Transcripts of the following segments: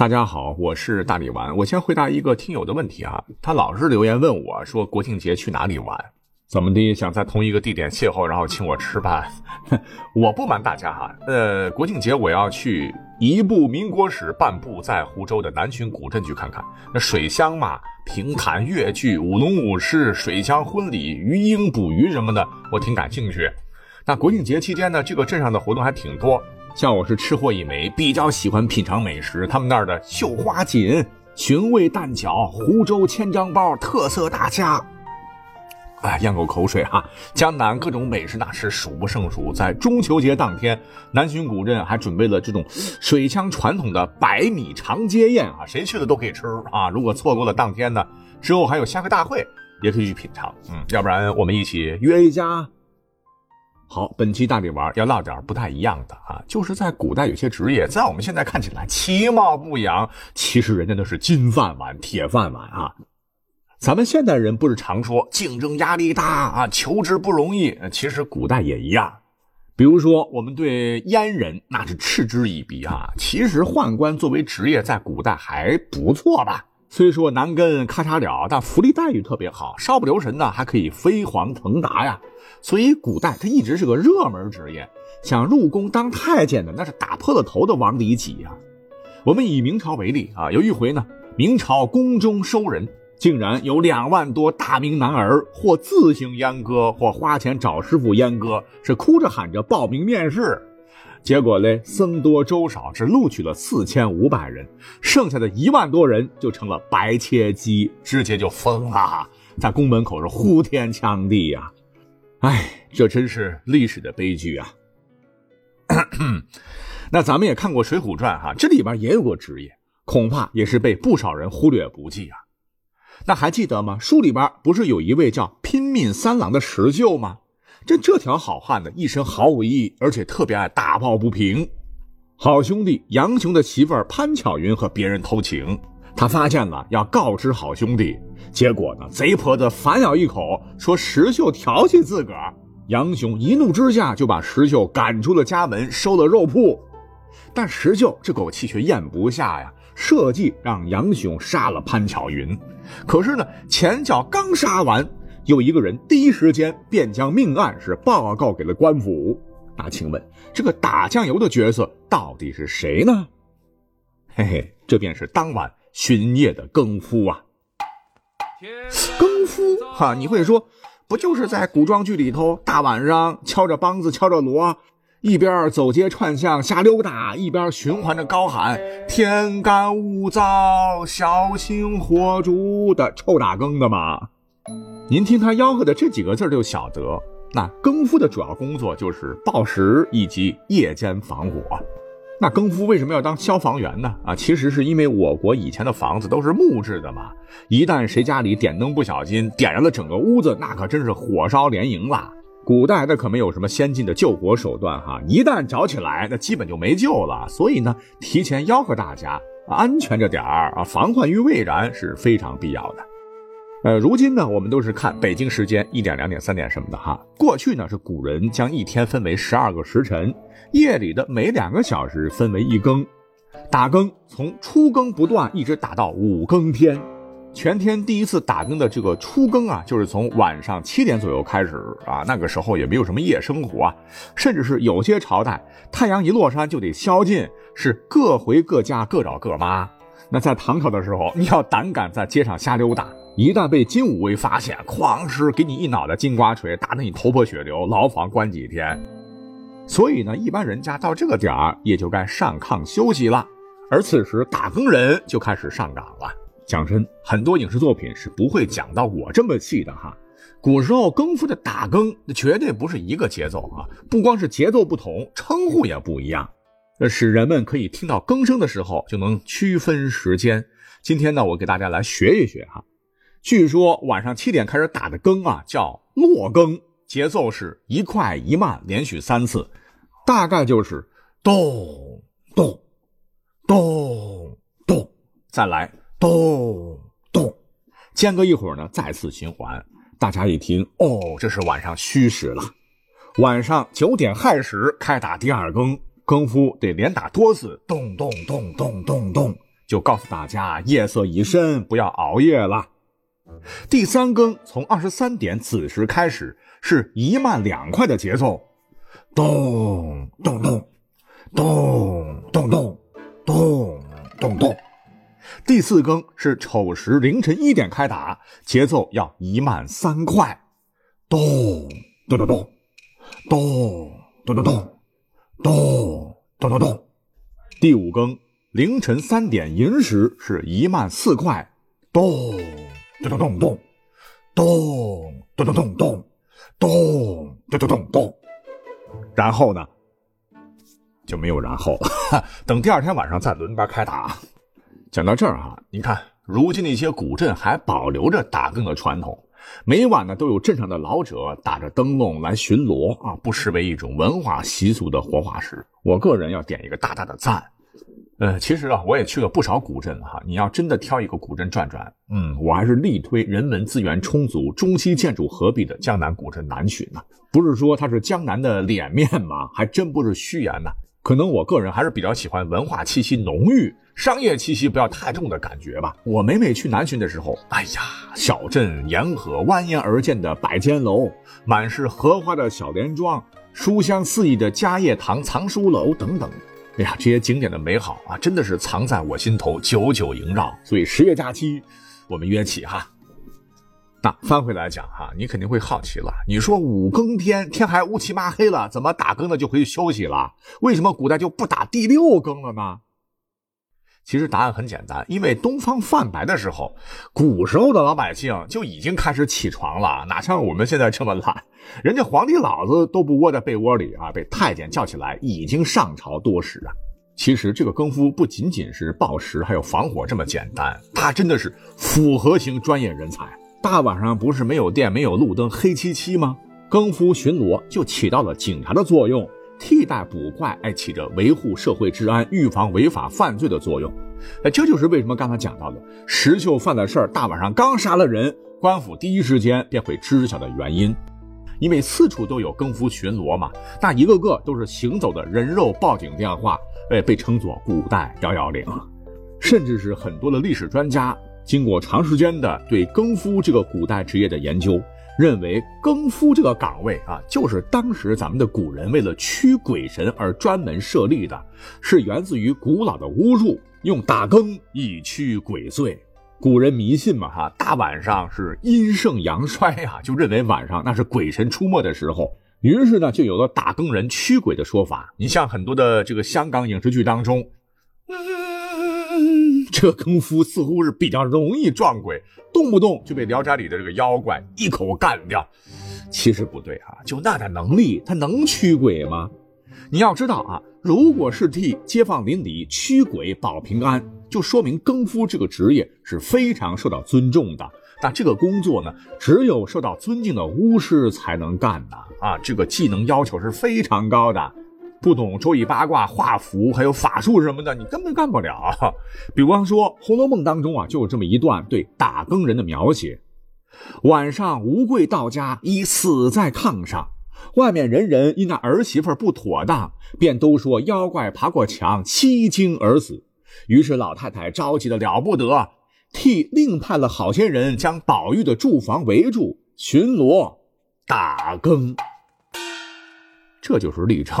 大家好，我是大力丸。我先回答一个听友的问题啊，他老是留言问我说国庆节去哪里玩？怎么的？想在同一个地点邂逅，然后请我吃饭？我不瞒大家哈，呃，国庆节我要去一部民国史，半部在湖州的南浔古镇去看看。那水乡嘛，评弹越剧、舞龙舞狮、水乡婚礼、鱼鹰捕鱼什么的，我挺感兴趣。那国庆节期间呢，这个镇上的活动还挺多。像我是吃货一枚，比较喜欢品尝美食。他们那儿的绣花锦、寻味蛋饺、湖州千张包、特色大虾，哎，咽口口水哈！江南各种美食那是数不胜数。在中秋节当天，南浔古镇还准备了这种水乡传统的百米长街宴啊，谁去了都可以吃啊。如果错过了当天呢，之后还有虾客大会，也可以去品尝。嗯，要不然我们一起约一家。好，本期大力丸要唠点不太一样的啊，就是在古代有些职业，在我们现在看起来其貌不扬，其实人家都是金饭碗、铁饭碗啊。咱们现代人不是常说竞争压力大啊，求职不容易，其实古代也一样。比如说，我们对阉人那是嗤之以鼻啊，其实宦官作为职业在古代还不错吧。虽说难跟咔嚓了，但福利待遇特别好，稍不留神呢，还可以飞黄腾达呀。所以古代它一直是个热门职业，想入宫当太监的那是打破了头的往里挤呀。我们以明朝为例啊，有一回呢，明朝宫中收人，竟然有两万多大明男儿，或自行阉割，或花钱找师傅阉割，是哭着喊着报名面试。结果嘞，僧多粥少，只录取了四千五百人，剩下的一万多人就成了白切鸡，直接就疯了，在宫门口是呼天抢地呀！哎，这真是历史的悲剧啊！那咱们也看过《水浒传》哈，这里边也有个职业，恐怕也是被不少人忽略不计啊。那还记得吗？书里边不是有一位叫拼命三郎的石秀吗？这这条好汉呢，一身毫无意义，而且特别爱打抱不平。好兄弟杨雄的媳妇儿潘巧云和别人偷情，他发现了要告知好兄弟，结果呢，贼婆子反咬一口，说石秀调戏自个儿。杨雄一怒之下就把石秀赶出了家门，收了肉铺。但石秀这口气却咽不下呀，设计让杨雄杀了潘巧云。可是呢，前脚刚杀完。有一个人第一时间便将命案是报告给了官府。那请问这个打酱油的角色到底是谁呢？嘿嘿，这便是当晚巡夜的更夫啊。更夫哈，你会说不就是在古装剧里头大晚上敲着梆子敲着锣，一边走街串巷瞎溜达，一边循环着高喊“天干物燥，小心火烛”的臭打更的吗？您听他吆喝的这几个字就晓得，那更夫的主要工作就是报时以及夜间防火。那更夫为什么要当消防员呢？啊，其实是因为我国以前的房子都是木质的嘛，一旦谁家里点灯不小心点燃了整个屋子，那可真是火烧连营了。古代那可没有什么先进的救火手段哈，一旦着起来，那基本就没救了。所以呢，提前吆喝大家安全着点儿啊，防患于未然是非常必要的。呃，如今呢，我们都是看北京时间一点、两点、三点什么的哈。过去呢，是古人将一天分为十二个时辰，夜里的每两个小时分为一更，打更从初更不断一直打到五更天。全天第一次打更的这个初更啊，就是从晚上七点左右开始啊。那个时候也没有什么夜生活啊，甚至是有些朝代太阳一落山就得宵禁，是各回各家各找各妈。那在唐朝的时候，你要胆敢在街上瞎溜达。一旦被金武威发现，哐哧给你一脑袋金瓜锤，打得你头破血流，牢房关几天。所以呢，一般人家到这个点儿也就该上炕休息了。而此时打更人就开始上岗了。讲真，很多影视作品是不会讲到我这么细的哈。古时候更夫的打更那绝对不是一个节奏啊，不光是节奏不同，称呼也不一样，这使人们可以听到更声的时候就能区分时间。今天呢，我给大家来学一学哈。据说晚上七点开始打的更啊，叫落更，节奏是一快一慢，连续三次，大概就是咚咚咚咚，再来咚咚，间隔一会儿呢，再次循环。大家一听，哦，这是晚上戌时了。晚上九点亥时开打第二更，更夫得连打多次，咚咚咚咚咚咚。就告诉大家夜色已深，不要熬夜了。第三更从二十三点子时开始，是一慢两快的节奏，咚咚咚，咚咚咚，咚咚咚。第四更是丑时凌晨一点开打，节奏要一慢三快，咚咚咚咚，咚咚咚咚，咚咚咚咚。第五更凌晨三点寅时是一慢四快，咚。咚咚咚咚咚咚咚咚咚咚咚咚咚，然后呢就没有然后了。等第二天晚上再轮班开打。讲到这儿啊，你看如今那些古镇还保留着打更的传统，每晚呢都有镇上的老者打着灯笼来巡逻啊，不失为一种文化习俗的活化石。我个人要点一个大大的赞。呃，其实啊，我也去了不少古镇哈。你要真的挑一个古镇转转，嗯，我还是力推人文资源充足、中西建筑合璧的江南古镇南浔呢。不是说它是江南的脸面吗？还真不是虚言呐。可能我个人还是比较喜欢文化气息浓郁、商业气息不要太重的感觉吧。我每每去南浔的时候，哎呀，小镇沿河蜿蜒而建的百间楼，满是荷花的小莲庄，书香四溢的嘉业堂藏书楼等等。哎呀，这些景点的美好啊，真的是藏在我心头，久久萦绕。所以十月假期，我们约起哈。那翻回来讲哈，你肯定会好奇了。你说五更天，天还乌漆嘛黑了，怎么打更的就回去休息了？为什么古代就不打第六更了呢？其实答案很简单，因为东方泛白的时候，古时候的老百姓就已经开始起床了，哪像我们现在这么懒？人家皇帝老子都不窝在被窝里啊，被太监叫起来已经上朝多时啊。其实这个更夫不仅仅是报时还有防火这么简单，他真的是复合型专业人才。大晚上不是没有电、没有路灯、黑漆漆吗？更夫巡逻就起到了警察的作用。替代捕怪，哎，起着维护社会治安、预防违法犯罪的作用。哎，这就是为什么刚才讲到的石秀犯了事儿，大晚上刚杀了人，官府第一时间便会知晓的原因。因为四处都有更夫巡逻嘛，那一个个都是行走的人肉报警电话，哎，被称作古代幺幺零。甚至是很多的历史专家经过长时间的对更夫这个古代职业的研究。认为更夫这个岗位啊，就是当时咱们的古人为了驱鬼神而专门设立的，是源自于古老的巫术，用打更以驱鬼祟。古人迷信嘛，哈，大晚上是阴盛阳衰呀，就认为晚上那是鬼神出没的时候，于是呢，就有了打更人驱鬼的说法。你像很多的这个香港影视剧当中。这更夫似乎是比较容易撞鬼，动不动就被《聊斋》里的这个妖怪一口干掉。其实不对啊，就那点能力，他能驱鬼吗？你要知道啊，如果是替街坊邻里驱鬼保平安，就说明更夫这个职业是非常受到尊重的。那这个工作呢，只有受到尊敬的巫师才能干的啊，这个技能要求是非常高的。不懂周易八卦、画符，还有法术什么的，你根本干不了。比方说《红楼梦》当中啊，就有这么一段对打更人的描写：晚上吴贵到家，已死在炕上。外面人人因那儿媳妇不妥当，便都说妖怪爬过墙，欺惊而死。于是老太太着急的了不得，替另派了好些人将宝玉的住房围住，巡逻打更。这就是例证。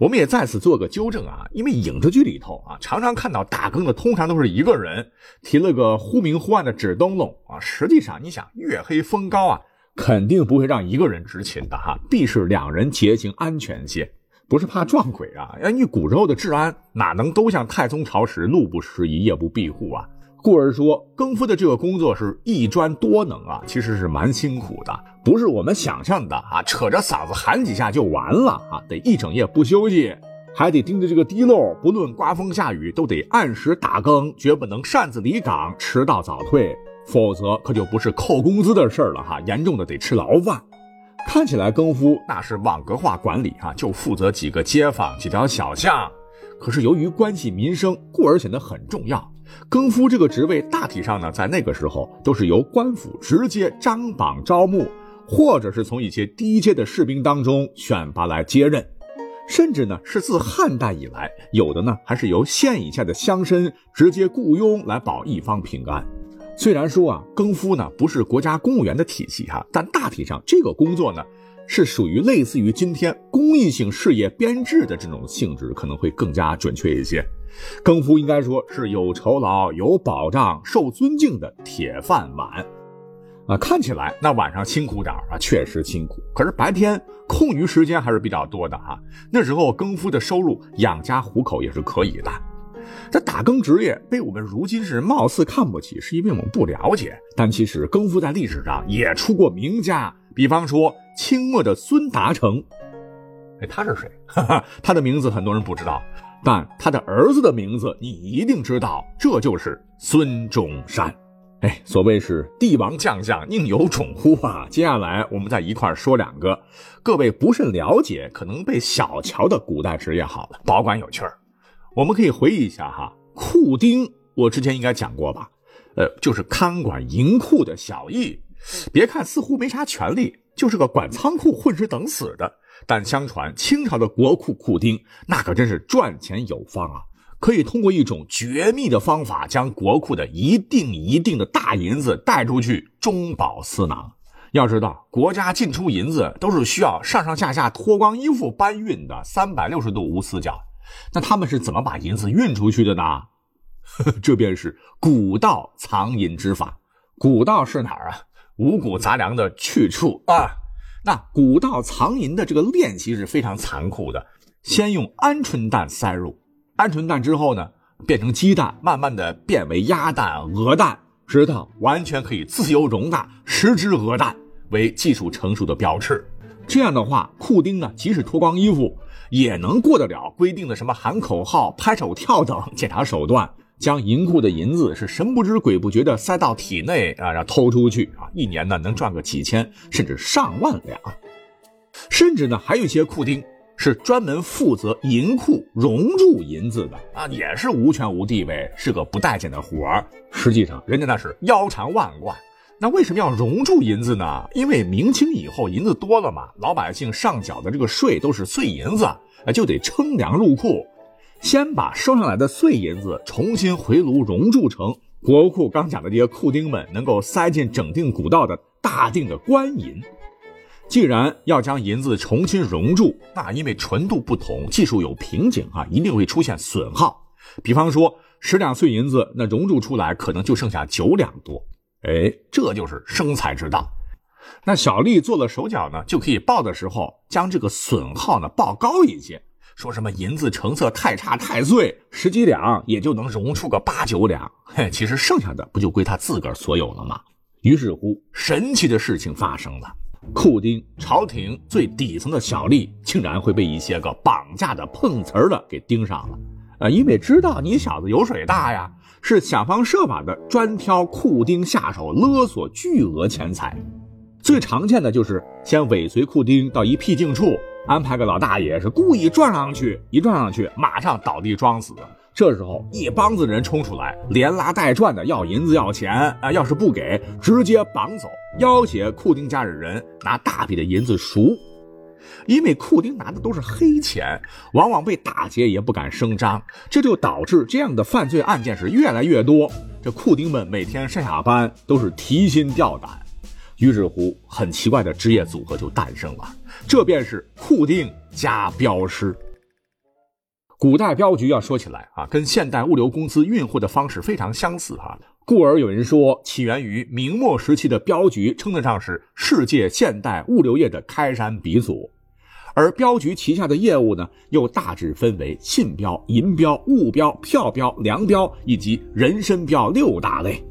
我们也在此做个纠正啊，因为影视剧里头啊，常常看到打更的通常都是一个人提了个忽明忽暗的纸灯笼啊。实际上，你想月黑风高啊，肯定不会让一个人执勤的哈，必是两人结行安全些，不是怕撞鬼啊。因为古时候的治安哪能都像太宗朝时路不拾遗夜不闭户啊？故而说，更夫的这个工作是一专多能啊，其实是蛮辛苦的，不是我们想象的啊，扯着嗓子喊几下就完了啊，得一整夜不休息，还得盯着这个滴漏，不论刮风下雨都得按时打更，绝不能擅自离岗、迟到早退，否则可就不是扣工资的事儿了哈，严重的得吃牢饭。看起来更夫那是网格化管理啊，就负责几个街坊、几条小巷，可是由于关系民生，故而显得很重要。更夫这个职位大体上呢，在那个时候都是由官府直接张榜招募，或者是从一些低阶的士兵当中选拔来接任。甚至呢是自汉代以来，有的呢还是由县以下的乡绅直接雇佣来保一方平安。虽然说啊，更夫呢不是国家公务员的体系哈，但大体上这个工作呢是属于类似于今天公益性事业编制的这种性质，可能会更加准确一些。更夫应该说是有酬劳、有保障、受尊敬的铁饭碗。啊，看起来那晚上辛苦点啊，确实辛苦。可是白天空余时间还是比较多的哈。那时候更夫的收入养家糊口也是可以的。这打更职业被我们如今是貌似看不起，是因为我们不了解。但其实更夫在历史上也出过名家，比方说清末的孙达成。哎，他是谁？哈哈，他的名字很多人不知道，但他的儿子的名字你一定知道，这就是孙中山。哎，所谓是帝王将相宁有种乎啊！接下来我们再一块说两个各位不甚了解、可能被小瞧的古代职业，好了，保管有趣儿。我们可以回忆一下哈，库丁，我之前应该讲过吧？呃，就是看管银库的小役。别看似乎没啥权利，就是个管仓库混吃等死的，但相传清朝的国库库丁那可真是赚钱有方啊！可以通过一种绝密的方法，将国库的一定一定的大银子带出去，中饱私囊。要知道，国家进出银子都是需要上上下下脱光衣服搬运的，三百六十度无死角。那他们是怎么把银子运出去的呢？这便是古道藏银之法。古道是哪儿啊？五谷杂粮的去处啊。那古道藏银的这个练习是非常残酷的，先用鹌鹑蛋塞入。鹌鹑蛋之后呢，变成鸡蛋，慢慢的变为鸭蛋、鹅蛋，直到完全可以自由容纳十只鹅蛋为技术成熟的标志。这样的话，库丁呢，即使脱光衣服，也能过得了规定的什么喊口号、拍手跳等检查手段，将银库的银子是神不知鬼不觉的塞到体内啊，然后偷出去啊，一年呢能赚个几千甚至上万两，甚至呢还有一些库丁。是专门负责银库熔铸银子的啊，也是无权无地位，是个不待见的活儿。实际上，人家那是腰缠万贯。那为什么要熔铸银子呢？因为明清以后银子多了嘛，老百姓上缴的这个税都是碎银子，就得称量入库，先把收上来的碎银子重新回炉熔铸成国库刚讲的这些库丁们能够塞进整锭古道的大锭的官银。既然要将银子重新熔铸，那因为纯度不同，技术有瓶颈啊，一定会出现损耗。比方说，十两碎银子，那熔铸出来可能就剩下九两多。哎，这就是生财之道。那小丽做了手脚呢，就可以报的时候将这个损耗呢报高一些，说什么银子成色太差太碎，十几两也就能熔出个八九两。嘿，其实剩下的不就归他自个儿所有了吗？于是乎，神奇的事情发生了。库丁，朝廷最底层的小吏，竟然会被一些个绑架的碰瓷儿的给盯上了，啊，因为知道你小子油水大呀，是想方设法的专挑库丁下手勒索巨额钱财。最常见的就是先尾随库丁到一僻静处，安排个老大爷是故意撞上去，一撞上去马上倒地装死。这时候，一帮子人冲出来，连拉带拽的要银子要钱啊！要是不给，直接绑走，要挟库丁家的人拿大笔的银子赎。因为库丁拿的都是黑钱，往往被打劫也不敢声张，这就导致这样的犯罪案件是越来越多。这库丁们每天上下班都是提心吊胆，于是乎，很奇怪的职业组合就诞生了，这便是库丁加镖师。古代镖局要说起来啊，跟现代物流公司运货的方式非常相似哈，故而有人说起源于明末时期的镖局，称得上是世界现代物流业的开山鼻祖。而镖局旗下的业务呢，又大致分为信镖、银镖、物镖、票镖、粮镖以及人身镖六大类。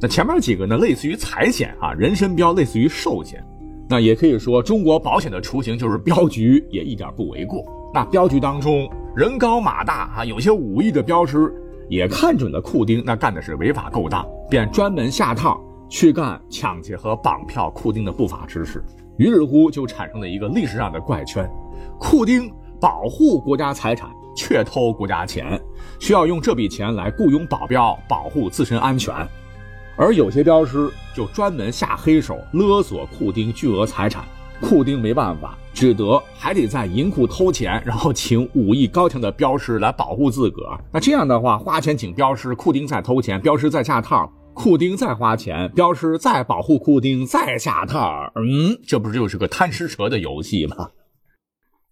那前面几个呢，类似于财险啊，人身镖类似于寿险。那也可以说，中国保险的雏形就是镖局，也一点不为过。那镖局当中，人高马大啊，有些武艺的镖师也看准了库丁那干的是违法勾当，便专门下套去干抢劫和绑票库丁的不法之事。于是乎，就产生了一个历史上的怪圈：库丁保护国家财产，却偷国家钱，需要用这笔钱来雇佣保镖，保护自身安全。而有些镖师就专门下黑手勒索库丁巨额财产，库丁没办法，只得还得在银库偷钱，然后请武艺高强的镖师来保护自个儿。那这样的话，花钱请镖师，库丁再偷钱，镖师再下套，库丁再花钱，镖师再保护库丁，再下套。嗯，这不就是个贪吃蛇的游戏吗？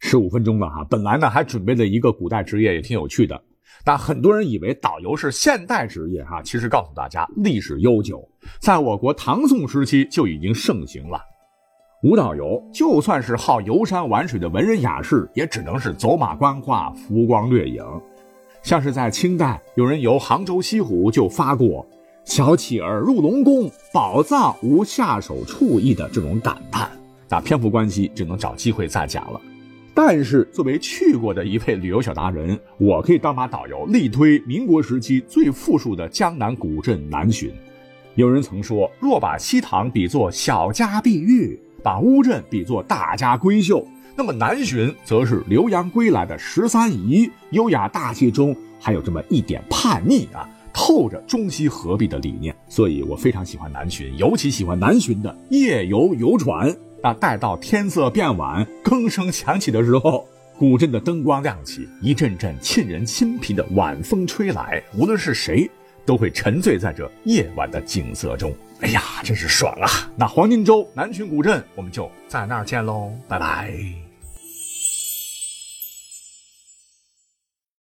十五分钟了哈，本来呢还准备了一个古代职业，也挺有趣的。但很多人以为导游是现代职业哈，其实告诉大家，历史悠久，在我国唐宋时期就已经盛行了。无导游，就算是好游山玩水的文人雅士，也只能是走马观花、浮光掠影。像是在清代，有人游杭州西湖就发过“小企儿入龙宫，宝藏无下手处意”的这种感叹。那篇幅关系，只能找机会再讲了。但是作为去过的一位旅游小达人，我可以当把导游，力推民国时期最富庶的江南古镇南浔。有人曾说，若把西塘比作小家碧玉。把乌镇比作大家闺秀，那么南浔则是留洋归来的十三姨，优雅大气中还有这么一点叛逆啊，透着中西合璧的理念。所以我非常喜欢南浔，尤其喜欢南浔的夜游游船。那待到天色变晚，更声响起的时候，古镇的灯光亮起，一阵阵沁人心脾的晚风吹来，无论是谁，都会沉醉在这夜晚的景色中。哎呀，真是爽啊！那黄金周南浔古镇，我们就在那儿见喽，拜拜。